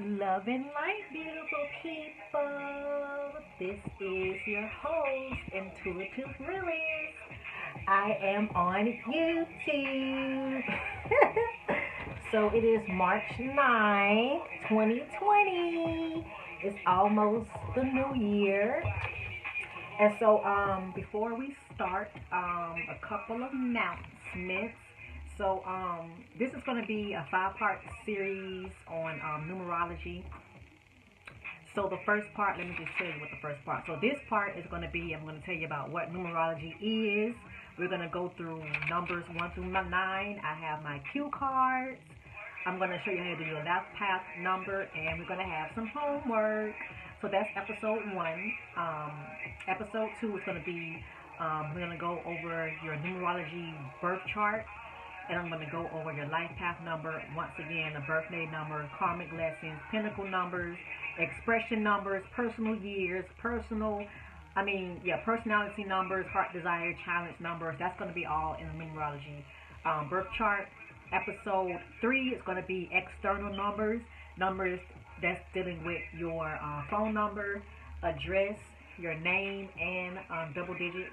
Love and light, beautiful people. This is your host, Intuitive Realist. I am on YouTube. so it is March 9, 2020. It's almost the new year. And so um, before we start, um, a couple of announcements. So um, this is going to be a five-part series on um, numerology. So the first part, let me just tell you what the first part. So this part is going to be, I'm going to tell you about what numerology is. We're going to go through numbers 1 through 9. I have my cue cards. I'm going to show you how to do your life path number, and we're going to have some homework. So that's episode 1. Um, episode 2 is going to be, um, we're going to go over your numerology birth chart and I'm going to go over your life path number. Once again, the birthday number, karmic lessons, pinnacle numbers, expression numbers, personal years, personal, I mean, yeah, personality numbers, heart desire, challenge numbers. That's going to be all in the numerology um, birth chart. Episode three is going to be external numbers, numbers that's dealing with your uh, phone number, address, your name, and um, double digits.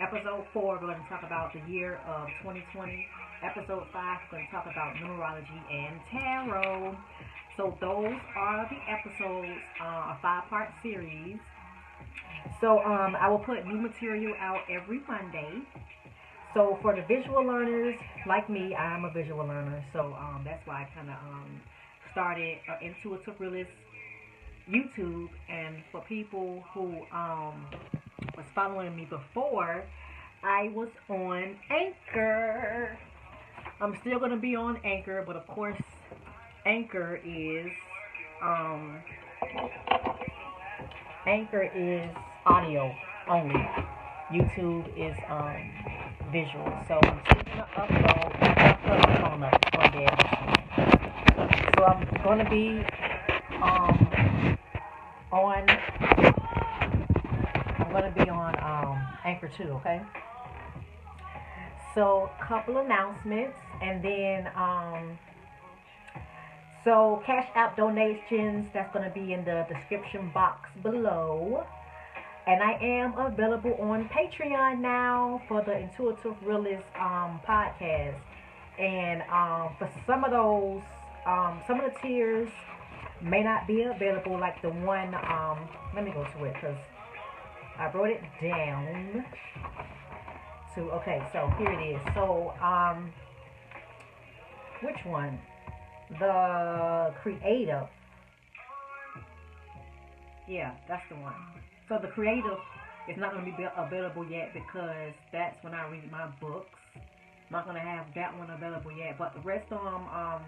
Episode four, we're going to talk about the year of 2020 episode 5, we're going to talk about numerology and tarot. So those are the episodes, uh, a five-part series. So um, I will put new material out every Monday. So for the visual learners, like me, I'm a visual learner. So um, that's why I kind of um, started uh, Intuitive Realist YouTube. And for people who um, was following me before, I was on Anchor. I'm still going to be on Anchor, but of course, Anchor is, um, Anchor is audio only. YouTube is, um, visual. So I'm still going to upload, on there. So I'm going to be, um, on, I'm going to be on, um, Anchor too, okay? So, a couple announcements, and then um, so Cash App donations. That's gonna be in the description box below. And I am available on Patreon now for the Intuitive Realist um, podcast. And um, for some of those, um, some of the tiers may not be available, like the one. Um, let me go to it because I wrote it down to, okay, so here it is. So, um, which one? The creative. Yeah, that's the one. So the creative is not going to be available yet because that's when I read my books. I'm not going to have that one available yet, but the rest of them, um,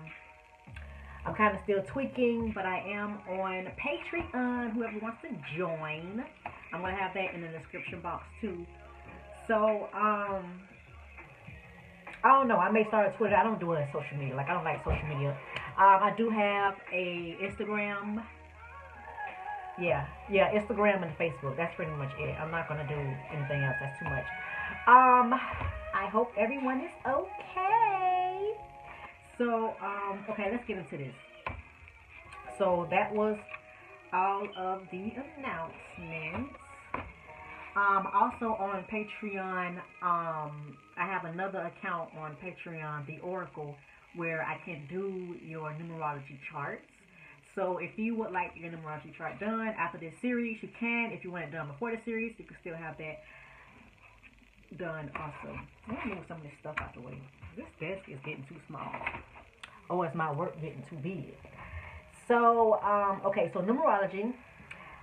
I'm kind of still tweaking, but I am on Patreon. Whoever wants to join, I'm going to have that in the description box too. So, um, I don't know. I may start a Twitter. I don't do it on social media. Like, I don't like social media. Um, I do have a Instagram. Yeah, yeah, Instagram and Facebook. That's pretty much it. I'm not gonna do anything else. That's too much. Um, I hope everyone is okay. So, um, okay, let's get into this. So that was all of the announcements. Um, also on Patreon, um, I have another account on Patreon, The Oracle, where I can do your numerology charts. So if you would like your numerology chart done after this series, you can. If you want it done before the series, you can still have that done also. Let me move some of this stuff out the way. This desk is getting too small. Oh, is my work getting too big. So, um, okay, so numerology.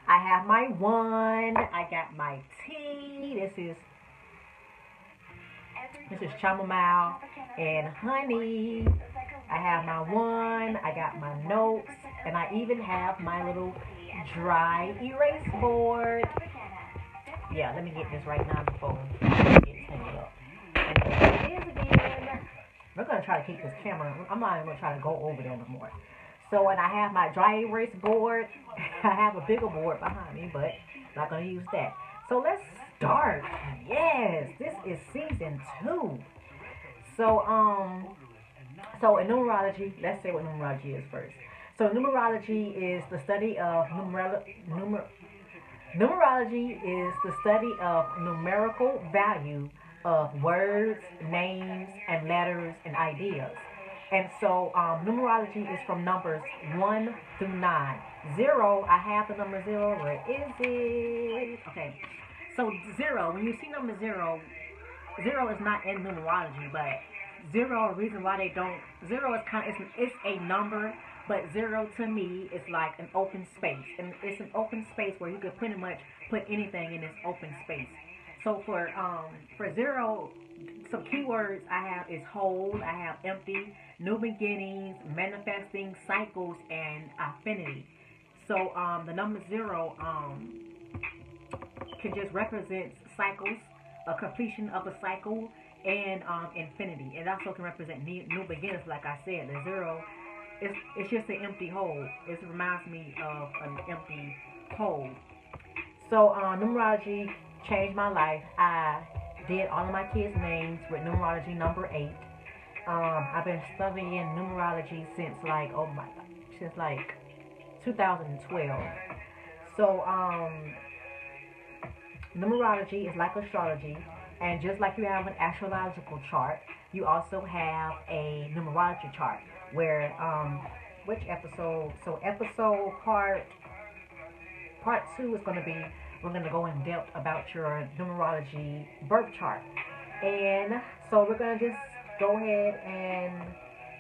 I have my one. I got my tea. This is this is chamomile and honey. I have my one. I got my notes, and I even have my little dry erase board. Yeah, let me get this right now before it gets tangled up. And it is again. We're gonna try to keep this camera. I'm not even gonna try to go over there no more. So, and I have my dry erase board. I have a bigger board behind me, but not going to use that. So let's start. Yes, this is season two. So, um, so in numerology, let's say what numerology is first. So numerology is the study of numer- numer- numerology is the study of numerical value of words, names, and letters and ideas. And so um, numerology is from numbers 1 through 9. Zero, I have the number zero. Where is it? Okay. So zero, when you see number zero, zero is not in numerology, but zero, the reason why they don't, zero is kind of, it's, it's a number, but zero to me is like an open space. And it's an open space where you could pretty much put anything in this open space. So for um for zero, some keywords I have is hold, I have empty, new beginnings, manifesting, cycles, and affinity. So um the number zero um can just represent cycles, a completion of a cycle, and um infinity. It also can represent new, new beginnings, like I said. The zero it's it's just an empty hole. It reminds me of an empty hole. So um, numerology changed my life. I did all of my kids' names with numerology number eight. Um, I've been studying numerology since like oh my since like 2012. So um, numerology is like astrology, and just like you have an astrological chart, you also have a numerology chart. Where um, which episode? So episode part part two is going to be we're going to go in depth about your numerology birth chart. And so we're going to just go ahead and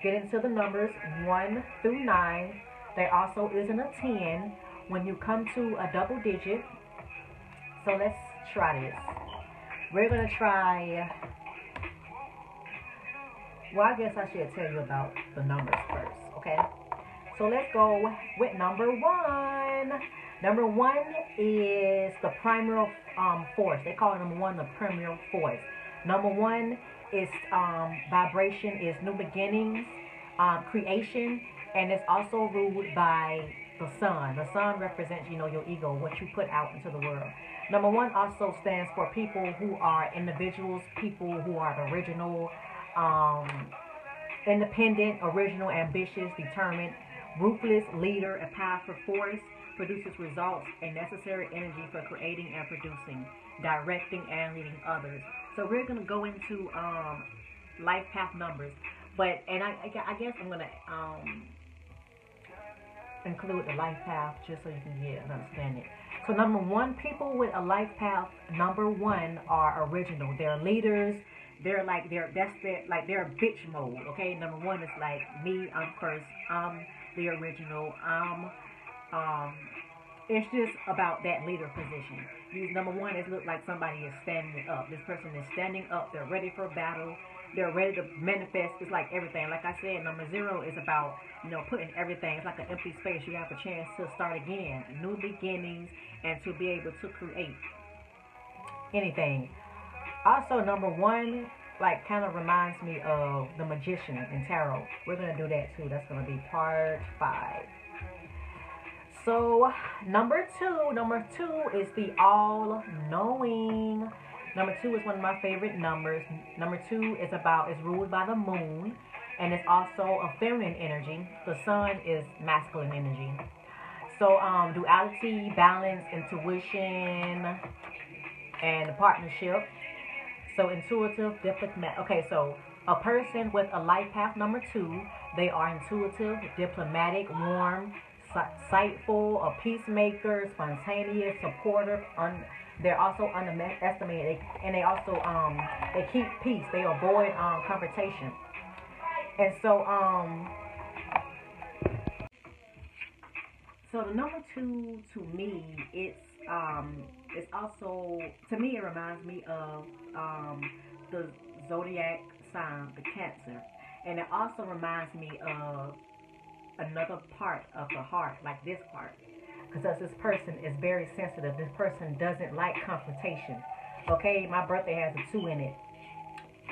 get into the numbers 1 through 9. There also isn't a 10 when you come to a double digit. So let's try this. We're going to try. Well, I guess I should tell you about the numbers first, okay? So let's go with number one. Number one is the primal um, force. They call it number one the primal force. Number one is um, vibration, is new beginnings, um, creation, and it's also ruled by the sun. The sun represents, you know, your ego, what you put out into the world. Number one also stands for people who are individuals, people who are original, um, independent, original, ambitious, determined, ruthless leader, a powerful force produces results and necessary energy for creating and producing, directing and leading others. So we're going to go into um, life path numbers, but and I, I guess I'm going to um, include the life path just so you can get an understanding. So number one, people with a life path number one are original. They're leaders. They're like they're that's their like they're bitch mode. Okay, number one is like me. I'm first. I'm the original. I'm um, it's just about that leader position. These number one, it looks like somebody is standing up. This person is standing up. They're ready for battle. They're ready to manifest. It's like everything. Like I said, number zero is about you know putting everything. It's like an empty space. You have a chance to start again, new beginnings, and to be able to create anything. Also, number one, like kind of reminds me of the magician in tarot. We're gonna do that too. That's gonna be part five. So, number two, number two is the all knowing. Number two is one of my favorite numbers. Number two is about, is ruled by the moon, and it's also a feminine energy. The sun is masculine energy. So, um, duality, balance, intuition, and partnership. So, intuitive, diplomat. Okay, so a person with a life path number two, they are intuitive, diplomatic, warm, insightful, a peacemaker, spontaneous, supportive. Un- they're also underestimated, and they also um they keep peace. They avoid um confrontation, and so um. So the number two to me, it's um, it's also to me it reminds me of um the zodiac sign, the Cancer, and it also reminds me of another part of the heart, like this part. Because this person is very sensitive. This person doesn't like confrontation. Okay, my birthday has a two in it.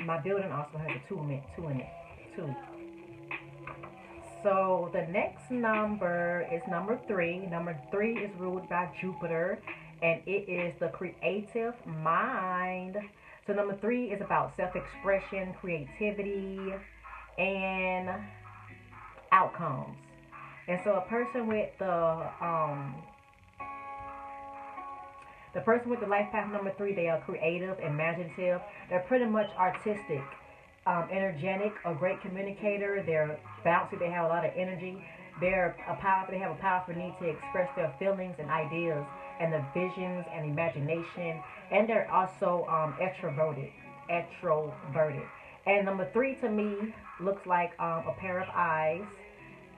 My building also has a two in it. Two in it. Two. So the next number is number three. Number three is ruled by Jupiter, and it is the creative mind. So number three is about self-expression, creativity, and outcomes. And so a person with the um the person with the life path number three, they are creative, imaginative. They're pretty much artistic, um, energetic, a great communicator. They're bouncy. They have a lot of energy. They're a power. They have a powerful need to express their feelings and ideas and the visions and imagination. And they're also um, extroverted. Extroverted. And number three to me looks like um, a pair of eyes.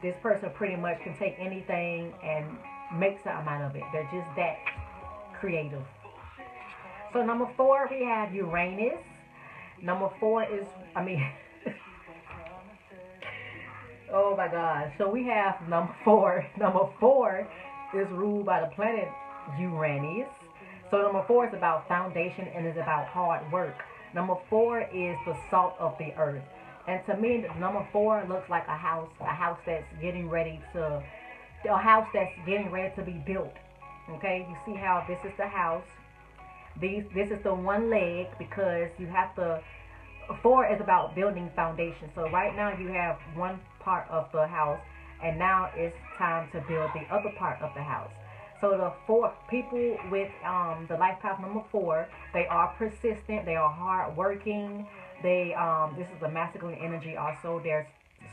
This person pretty much can take anything and make something out of it. They're just that creative. So number four, we have Uranus. Number four is, I mean, oh my God. So we have number four. Number four is ruled by the planet Uranus. So number four is about foundation and is about hard work. Number four is the salt of the earth. And to me, number four looks like a house, a house that's getting ready to, a house that's getting ready to be built. Okay, you see how this is the house. These, this is the one leg because you have to, four is about building foundation. So right now you have one part of the house and now it's time to build the other part of the house. So the four people with um, the life path number four, they are persistent, they are hardworking, they um, this is the masculine energy also. They're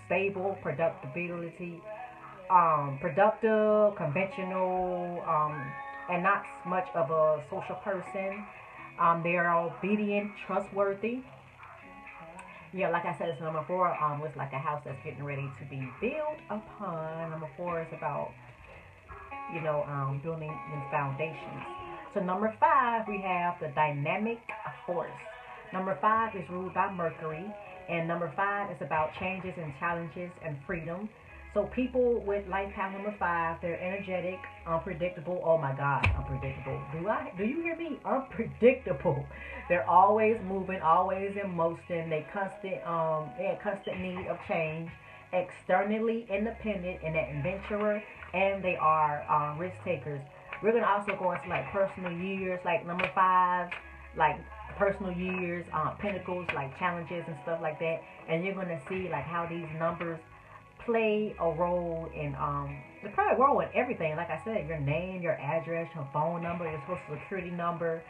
stable, productivity, um, productive, conventional, um, and not much of a social person. Um, they are obedient, trustworthy. Yeah, like I said, it's number four um, was like a house that's getting ready to be built upon. Number four is about, you know, um, building the foundations. So number five, we have the dynamic force. Number five is ruled by Mercury. And number five is about changes and challenges and freedom. So people with life path number five, they're energetic, unpredictable. Oh my God, unpredictable. Do I? Do you hear me? Unpredictable. They're always moving, always in motion. They constant, um, they have constant need of change. Externally independent and an adventurer, and they are um, risk takers. We're gonna also go into like personal years, like number five, like personal years, um, pinnacles, like challenges and stuff like that. And you're gonna see like how these numbers play a role in um they play role in everything. Like I said, your name, your address, your phone number, your social security number,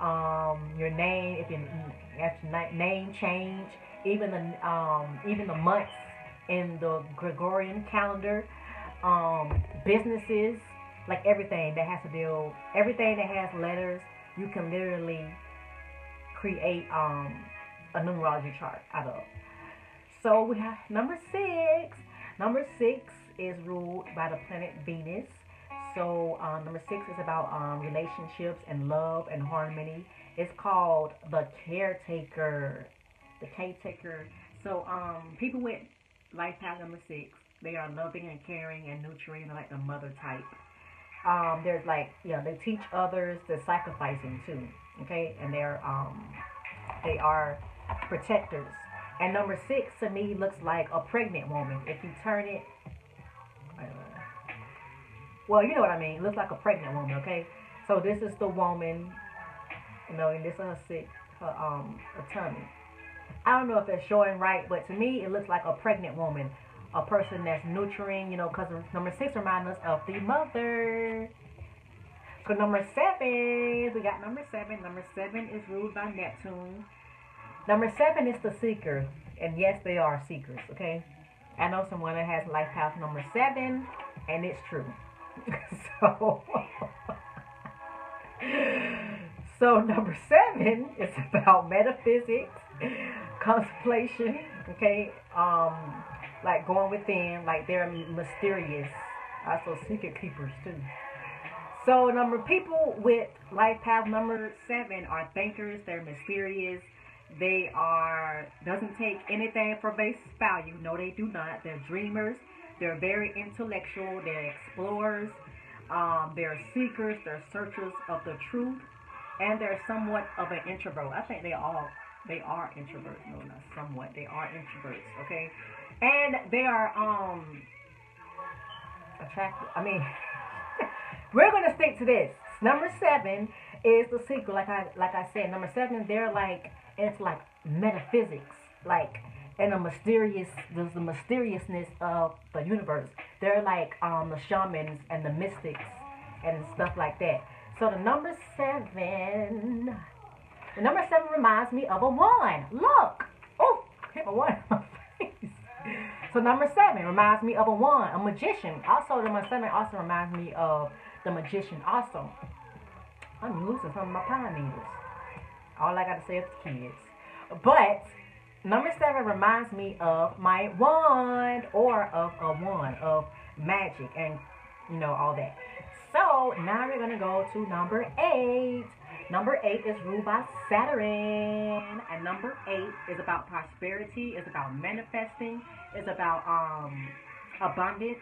um, your name, if you your name change, even the um even the months in the Gregorian calendar, um, businesses, like everything that has to deal everything that has letters, you can literally create um a numerology chart out of. So we have number six Number six is ruled by the planet Venus. So um, number six is about um, relationships and love and harmony. It's called the caretaker. The caretaker. So um, people with life path number six, they are loving and caring and nurturing, like the mother type. Um, there's like, yeah, they teach others the sacrificing too. Okay, and they're um, they are protectors and number six to me looks like a pregnant woman. If you turn it, well, you know what I mean. It looks like a pregnant woman. Okay, so this is the woman, you know, and this is her sick, her um, her tummy. I don't know if it's showing right, but to me, it looks like a pregnant woman, a person that's nurturing, you know, because number six reminds us of the mother. So number seven, we got number seven. Number seven is ruled by Neptune. Number seven is the seeker. And yes, they are seekers, okay? I know someone that has life path number seven, and it's true. so, so number seven is about metaphysics, contemplation, okay? Um, like going within, like they're mysterious. Also secret keepers too. So number people with life path number seven are thinkers, they're mysterious, they are doesn't take anything for base value. No, they do not. They're dreamers. They're very intellectual. They're explorers. Um, they're seekers. They're searchers of the truth, and they're somewhat of an introvert. I think they all they are introverts. No, not somewhat. They are introverts. Okay, and they are um attractive. I mean, we're gonna stick to this. Number seven is the secret. Like I like I said, number seven, they're like it's like metaphysics. Like and the mysterious, there's the mysteriousness of the universe. They're like um, the shamans and the mystics and stuff like that. So the number seven, the number seven reminds me of a one. Look, oh, hit my one. So number seven reminds me of a one, a magician. Also, number seven also reminds me of the magician. Also, I'm losing some of my pine needles. All I got to say is kids. But number seven reminds me of my wand or of a wand of magic and you know all that. So now we're gonna go to number eight. Number eight is ruled by Saturn, and number eight is about prosperity. It's about manifesting. It's about um abundance.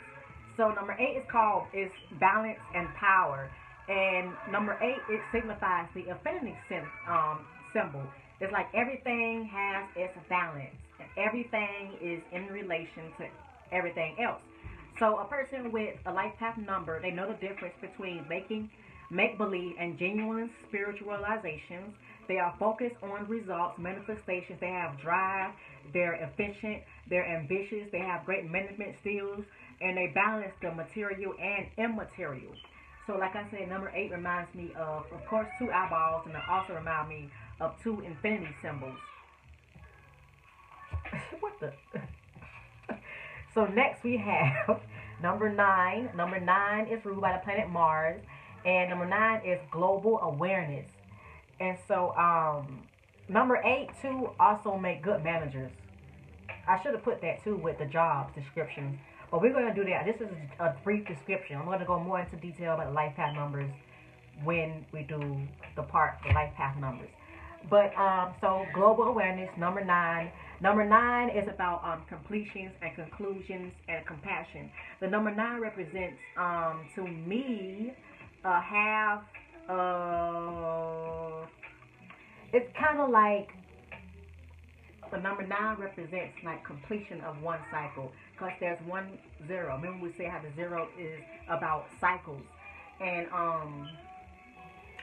So number eight is called is balance and power, and number eight it signifies the affinity sim, um, symbol. It's like everything has its balance, and everything is in relation to everything else. So a person with a life path number, they know the difference between making make believe and genuine spiritualizations. They are focused on results, manifestations. They have drive. They're efficient. They're ambitious. They have great management skills, and they balance the material and immaterial. So, like I said, number eight reminds me of, of course, two eyeballs, and it also reminds me of two infinity symbols. what the? so next we have number nine. Number nine is ruled by the planet Mars. And number nine is global awareness. And so, um, number eight, too, also make good managers. I should have put that too with the job description. But we're going to do that. This is a brief description. I'm going to go more into detail about life path numbers when we do the part, the life path numbers. But um, so global awareness, number nine. Number nine is about um, completions and conclusions and compassion. The number nine represents um, to me a half uh it's kind of like the number nine represents like completion of one cycle. Because there's one zero. Remember we say how the zero is about cycles. And um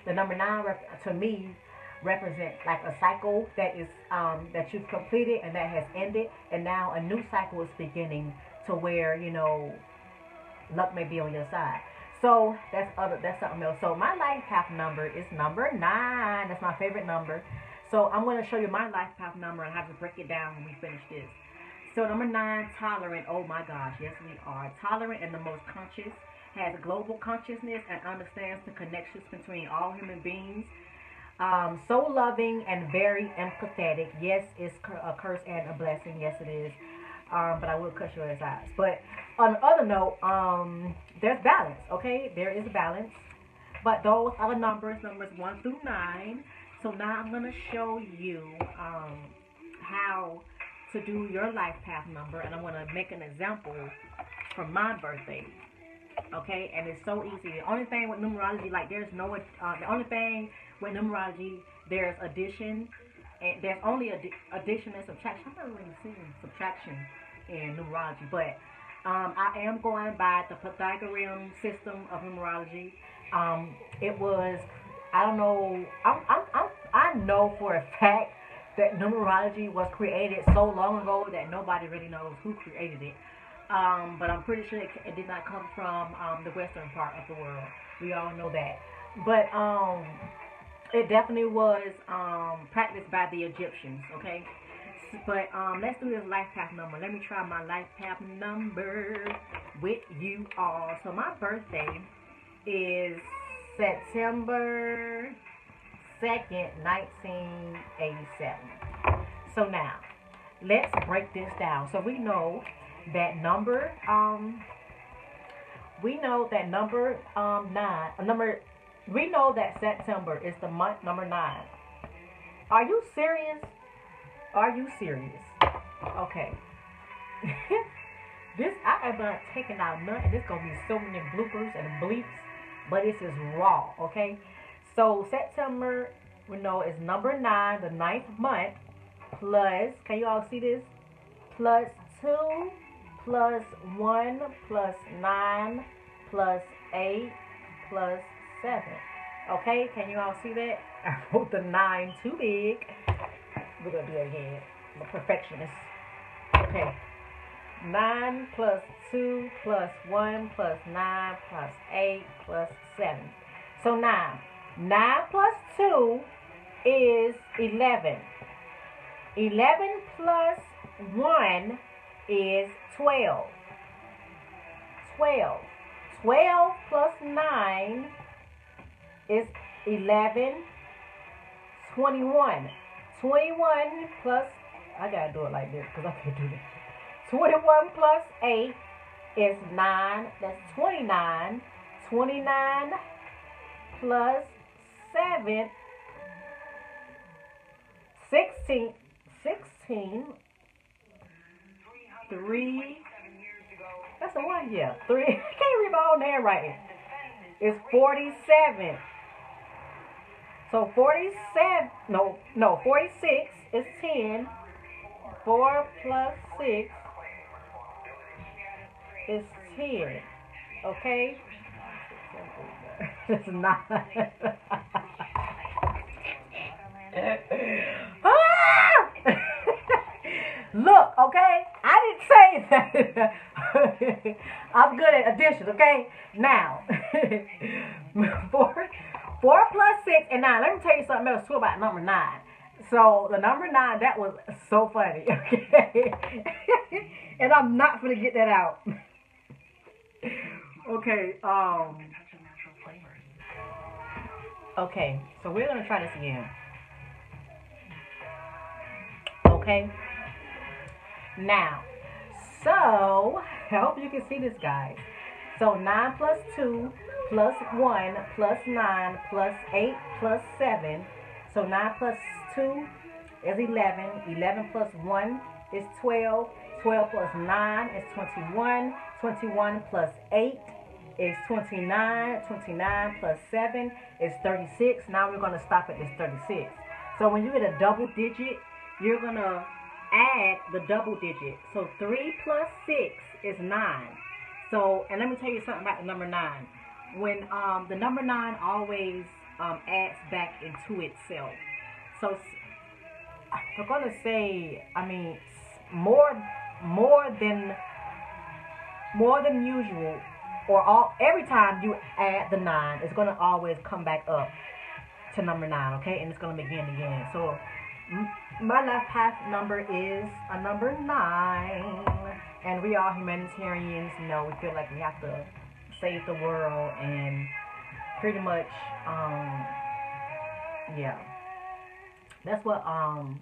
the number nine to me represents like a cycle that is um that you've completed and that has ended. And now a new cycle is beginning to where you know luck may be on your side so that's other that's something else. So my life path number is number nine. That's my favorite number. So I'm going to show you my life path number and have to break it down when we finish this. So number nine, tolerant. Oh my gosh, yes we are tolerant and the most conscious. Has global consciousness and understands the connections between all human beings. Um, so loving and very empathetic. Yes, it's a curse and a blessing. Yes, it is. Um, but I will cut your ass eyes. But on the other note, um, there's balance, okay? There is a balance. But those are the numbers, numbers 1 through 9. So now I'm to show you um, how to do your life path number. And I'm to make an example from my birthday. Okay? And it's so easy. The only thing with numerology, like there's no, uh, the only thing with numerology, there's addition. And there's only addition and subtraction. I've never really seen subtraction in numerology. But um, I am going by the Pythagorean system of numerology. Um, it was, I don't know, I'm, I'm, I'm, i know for a fact that numerology was created so long ago that nobody really knows who created it. Um, but I'm pretty sure it, it did not come from um, the western part of the world. We all know that. But um, it definitely was um, practiced by the Egyptians, okay? But um, let's do this life path number. Let me try my life path number with you all. So my birthday is September 2nd, 1987. So now, let's break this down. So we know that number, um, we know that number um, nine, uh, number, we know that September is the month number nine. Are you serious? Are you serious? Okay. this I am not taking out and there's gonna be so many bloopers and bleeps, but this is raw. Okay. So September, we know is number nine, the ninth month, plus. Can you all see this? Plus two, plus one, plus nine, plus eight, plus seven. Okay, can you all see that? I wrote the nine too big. We're gonna do it again. I'm a perfectionist. Okay. 9 plus 2 plus 1 plus 9 plus 8 plus 7. So 9. 9 plus 2 is 11. 11 plus 1 is 12. 12. 12 plus 9 is 11. 21. 21 plus, I gotta do it like this because I can't do this. 21 plus 8 is 9. That's 29. 29 plus 7. 16. 16. 3. That's a one, yeah. 3. I can't read my own handwriting. It's 47. So 47, no, no, 46 is 10. 4 plus 6 is 10. Okay? It's not. Look, okay? I didn't say that. I'm good at addition, okay? Now, four, four plus six and nine. Let me tell you something else too about number nine. So the number nine, that was so funny, okay? and I'm not gonna get that out. okay, um. Okay, so we're gonna try this again. Okay. Now, so I hope you can see this, guys. So 9 plus 2 plus 1 plus 9 plus 8 plus 7. So 9 plus 2 is 11. 11 plus 1 is 12. 12 plus 9 is 21. 21 plus 8 is 29. 29 plus 7 is 36. Now we're going to stop at this 36. So when you get a double digit, you're going to add the double digit. So 3 plus 6 is 9. So, and let me tell you something about the number 9. When um, the number 9 always um, adds back into itself. So we're going to say, I mean, more more than more than usual or all every time you add the 9 it's going to always come back up to number 9 okay and it's going to begin again so my life path number is a number nine, and we are humanitarians. You know, we feel like we have to save the world, and pretty much, um, yeah, that's what um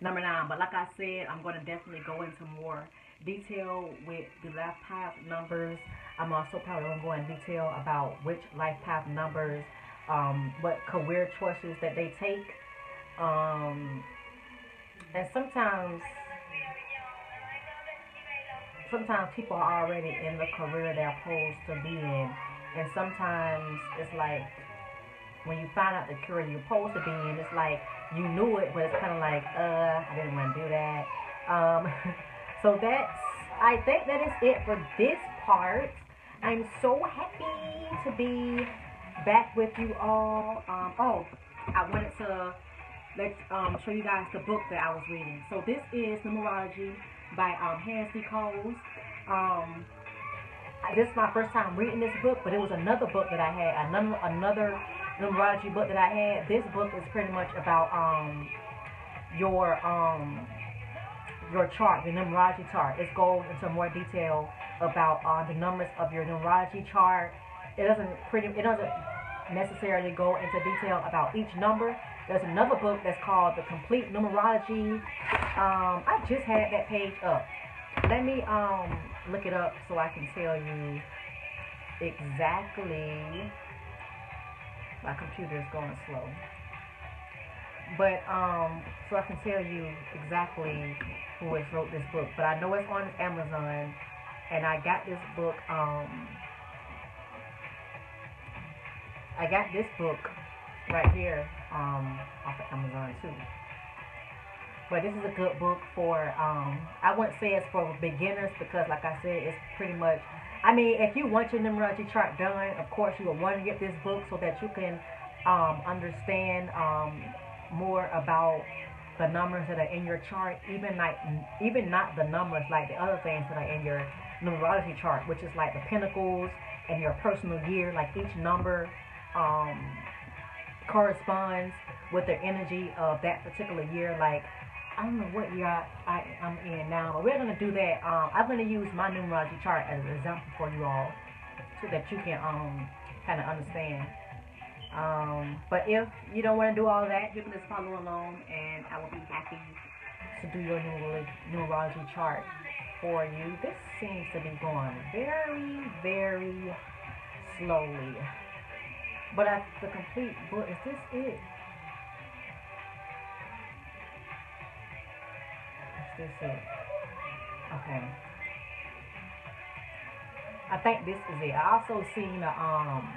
number nine. But like I said, I'm going to definitely go into more detail with the life path numbers. I'm also probably going to go in detail about which life path numbers, um, what career choices that they take um, and sometimes, sometimes people are already in the career they're supposed to be in, and sometimes it's like when you find out the career you're supposed to be in, it's like you knew it, but it's kind of like, uh, I didn't want to do that. Um, so that's, I think that is it for this part. I'm so happy to be back with you all. Um, oh, I wanted to let's um, show you guys the book that I was reading. So this is Numerology by um, Hans Decoz. Um, this is my first time reading this book, but it was another book that I had, another another numerology book that I had. This book is pretty much about um your um your chart, your numerology chart. It goes into more detail about uh, the numbers of your numerology chart. It doesn't pretty it doesn't necessarily go into detail about each number, there's another book that's called The Complete Numerology. Um, I just had that page up. Let me um, look it up so I can tell you exactly. My computer is going slow. But um, so I can tell you exactly who has wrote this book. But I know it's on Amazon, and I got this book. Um, I got this book right here um, off of Amazon too. But this is a good book for, um, I wouldn't say it's for beginners because like I said, it's pretty much, I mean, if you want your numerology chart done, of course you will want to get this book so that you can um, understand um, more about the numbers that are in your chart, even like even not the numbers like the other things that are in your numerology chart, which is like the pinnacles and your personal year, like each number um, corresponds with the energy of that particular year. Like I don't know what year I, I am in now, but we're gonna do that. Um, I'm gonna use my numerology chart as an example for you all, so that you can um kind of understand. Um, but if you don't want to do all that, you can just follow along, and I will be happy to do your numerology chart for you. This seems to be going very, very slowly. But I, the complete book, is this it? Is this it? Okay. I think this is it. I also seen a, um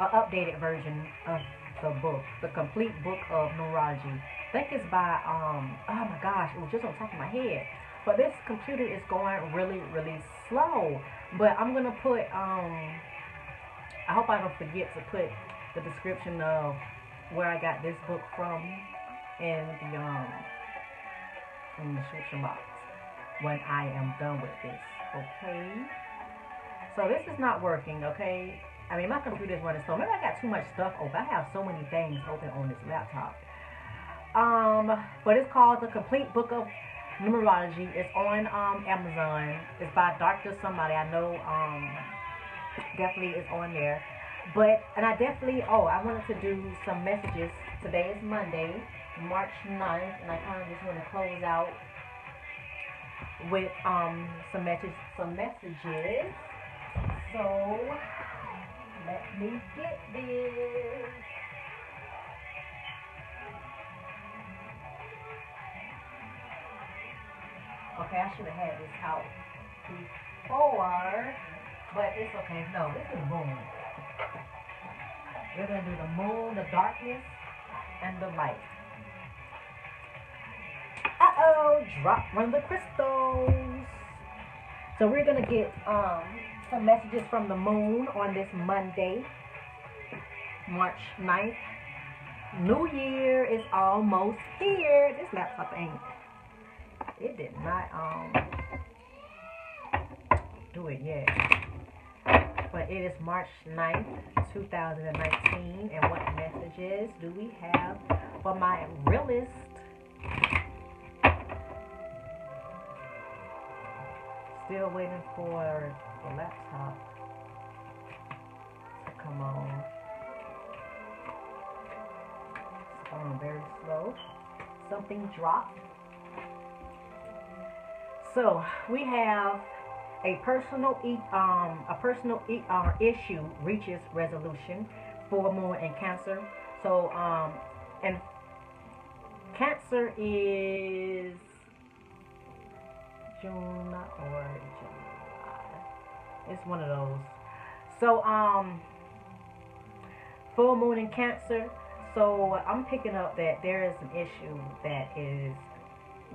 an updated version of the book, the complete book of numerology. I think it's by um oh my gosh, it was just on top of my head. But this computer is going really, really slow. But I'm gonna put um I hope I don't forget to put the description of where I got this book from in the um in the description box when I am done with this. Okay. So this is not working, okay? I mean, my computer is running slow. Maybe I got too much stuff open. I have so many things open on this laptop. Um, but it's called The Complete Book of Numerology. It's on um, Amazon. It's by Dr. Somebody. I know um, definitely is on there. But, and I definitely, oh, I wanted to do some messages. Today is Monday, March 9th, and I kind of just want to close out with um, some, message, some messages. So, let me get this. Okay, I should have had this out before, but it's okay. No, this is moon. We're going to do the moon, the darkness, and the light. Uh-oh, drop one of the crystals. So we're going to get um some messages from the moon on this Monday, March 9th. New Year is almost here. This laptop ain't. It did not um do it yet. But it is March 9th, 2019. And what messages do we have for my realist? Still waiting for the laptop to come on. It's going very slow. Something dropped. So we have a personal e um a personal e uh, issue reaches resolution for moon and cancer. So um and cancer is June or July. It's one of those. So, um, full moon in Cancer. So, I'm picking up that there is an issue that is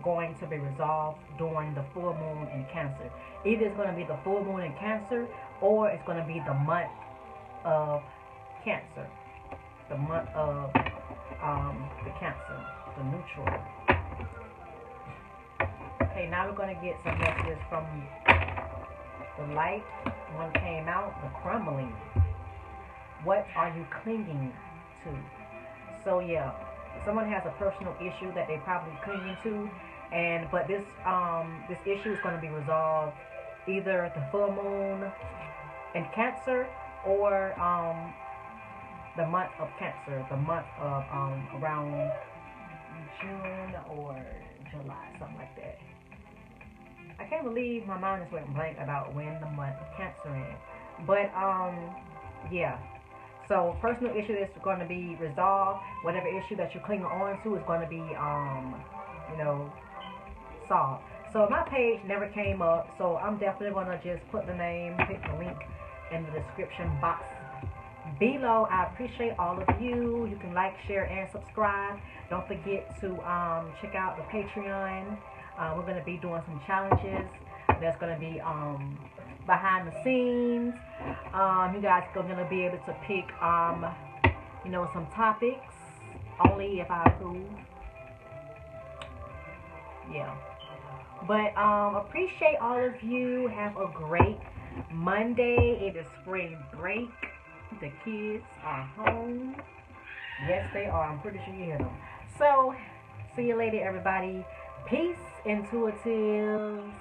going to be resolved during the full moon in Cancer. Either it's going to be the full moon in Cancer or it's going to be the month of Cancer. The month of um, the Cancer, the neutral. Okay, now we're going to get some messages from the light, one came out, the crumbling. What are you clinging to? So yeah, someone has a personal issue that they probably clinging to, and but this um this issue is going to be resolved either the full moon in Cancer or um the month of Cancer, the month of um around June or July, something like that. I can't believe my mind just went blank about when the month of Cancer is. But um, yeah. So personal issue is going to be resolved. Whatever issue that you're clinging on to is going to be um, you know, solved. So my page never came up, so I'm definitely going to just put the name, pick the link in the description box below. I appreciate all of you. You can like, share, and subscribe. Don't forget to um, check out the Patreon. Uh, we're going to be doing some challenges. That's going to be um, behind the scenes. Um, you guys are going to be able to pick, um, you know, some topics only if I approve. Yeah. But um, appreciate all of you. Have a great Monday. It is spring break. The kids are home. Yes, they are. I'm pretty sure you hear them. So, see you later, everybody. Peace, intuitives.